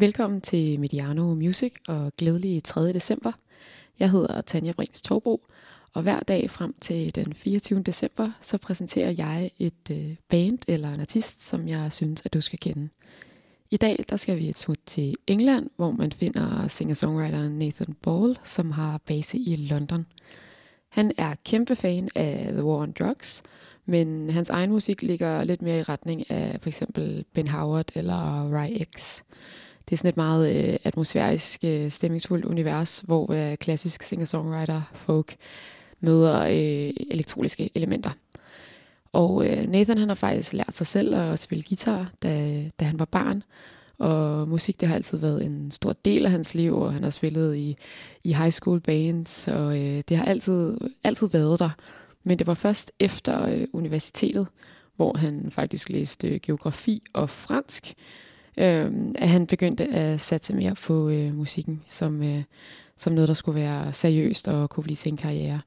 Velkommen til Mediano Music og glædelig 3. december. Jeg hedder Tanja Brings Torbro, og hver dag frem til den 24. december, så præsenterer jeg et øh, band eller en artist, som jeg synes, at du skal kende. I dag der skal vi et smut til England, hvor man finder singer-songwriteren Nathan Ball, som har base i London. Han er kæmpe fan af The War on Drugs, men hans egen musik ligger lidt mere i retning af for eksempel Ben Howard eller Ry X. Det er sådan et meget øh, atmosfærisk, øh, stemningsfuldt univers, hvor øh, klassisk singer-songwriter folk møder øh, elektroniske elementer. Og øh, Nathan han har faktisk lært sig selv at spille guitar, da, da han var barn. Og musik det har altid været en stor del af hans liv, og han har spillet i, i high school bands, og øh, det har altid, altid været der. Men det var først efter øh, universitetet, hvor han faktisk læste geografi og fransk, øh, at han begyndte at satse mere på øh, musikken som, øh, som noget, der skulle være seriøst og kunne blive til en karriere.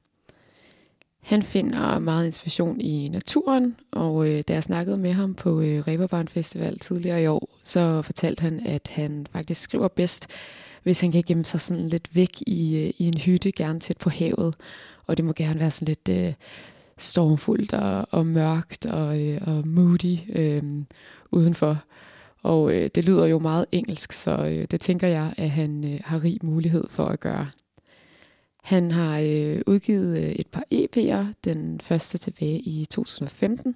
Han finder meget inspiration i naturen, og øh, da jeg snakkede med ham på øh, Reberbarn Festival tidligere i år, så fortalte han, at han faktisk skriver bedst, hvis han kan gemme sig sådan lidt væk i, øh, i en hytte, gerne tæt på havet. Og det må gerne være sådan lidt øh, stormfuldt og, og mørkt og, øh, og moody øh, udenfor. Og øh, det lyder jo meget engelsk, så øh, det tænker jeg, at han øh, har rig mulighed for at gøre. Han har øh, udgivet øh, et par EP'er, den første tilbage i 2015,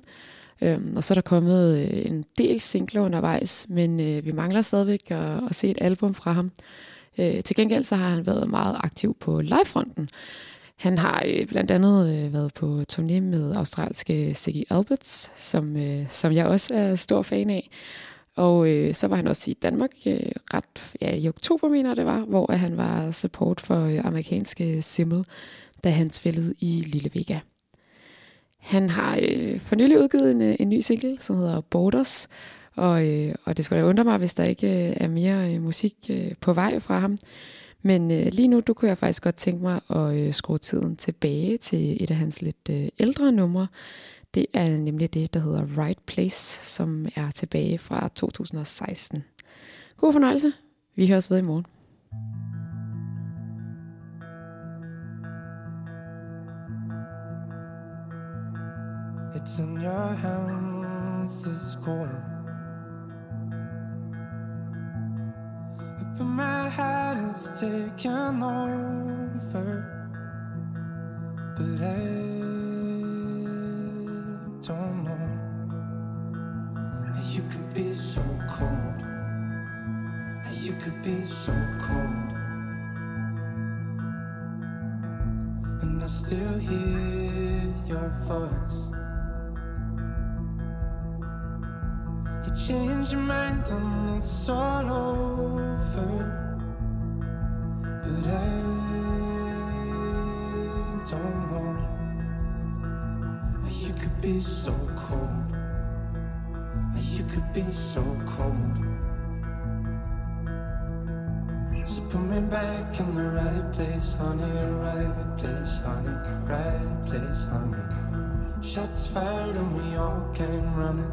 øhm, og så er der kommet øh, en del singler undervejs, men øh, vi mangler stadigvæk at, at se et album fra ham. Øh, til gengæld så har han været meget aktiv på livefronten. Han har øh, blandt andet øh, været på turné med australske Siggy Alberts, som, øh, som jeg også er stor fan af. Og øh, så var han også i Danmark øh, ret ja, i oktober, mener det var, hvor han var support for øh, amerikanske Simmel, da han spillede i Lille Vega. Han har øh, for nylig udgivet en, øh, en ny single, som hedder Borders, og, øh, og det skulle da undre mig, hvis der ikke øh, er mere øh, musik øh, på vej fra ham. Men øh, lige nu, du kunne jeg faktisk godt tænke mig at øh, skrue tiden tilbage til et af hans lidt øh, ældre numre, det er nemlig det, der hedder Right Place, som er tilbage fra 2016. God fornøjelse. Vi høres ved i morgen. It's in your hands, this corner. But my heart is taken over. But I don't know you could be so cold. You could be so cold. And I still hear your voice. You change your mind and it's all over. Be so cold. You could be so cold. So put me back in the right place, honey, right place, honey, right place, honey. Shots fired and we all came running,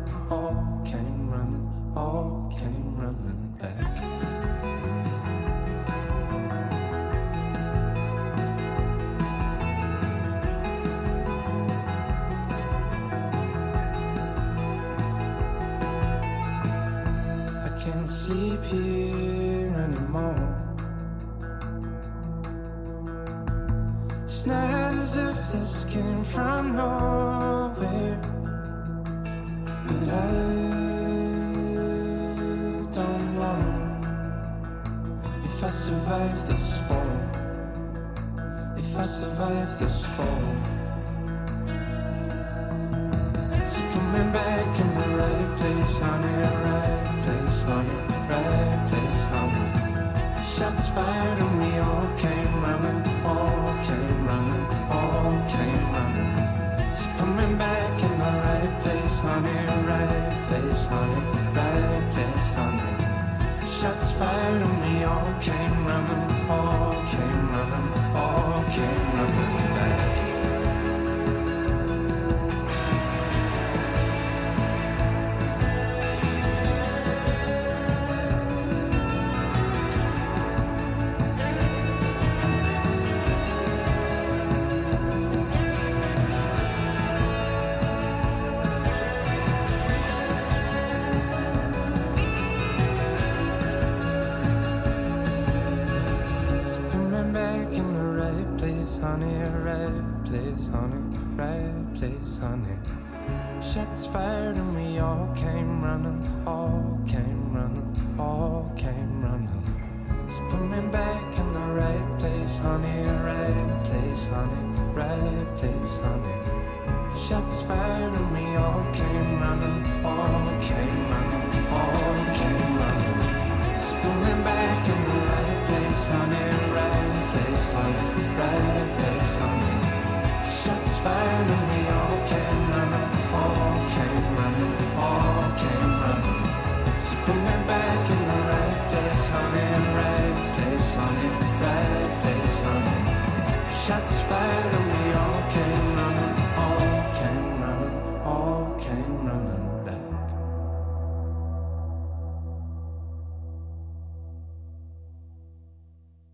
sleep here anymore. It's not as if this came from nowhere, but I don't know if I survive this fall. If I survive this fall. So coming back in the right place, honey, and we all came round the honey, right place, honey, right place, honey. Shots fired and we all came running, all came running, all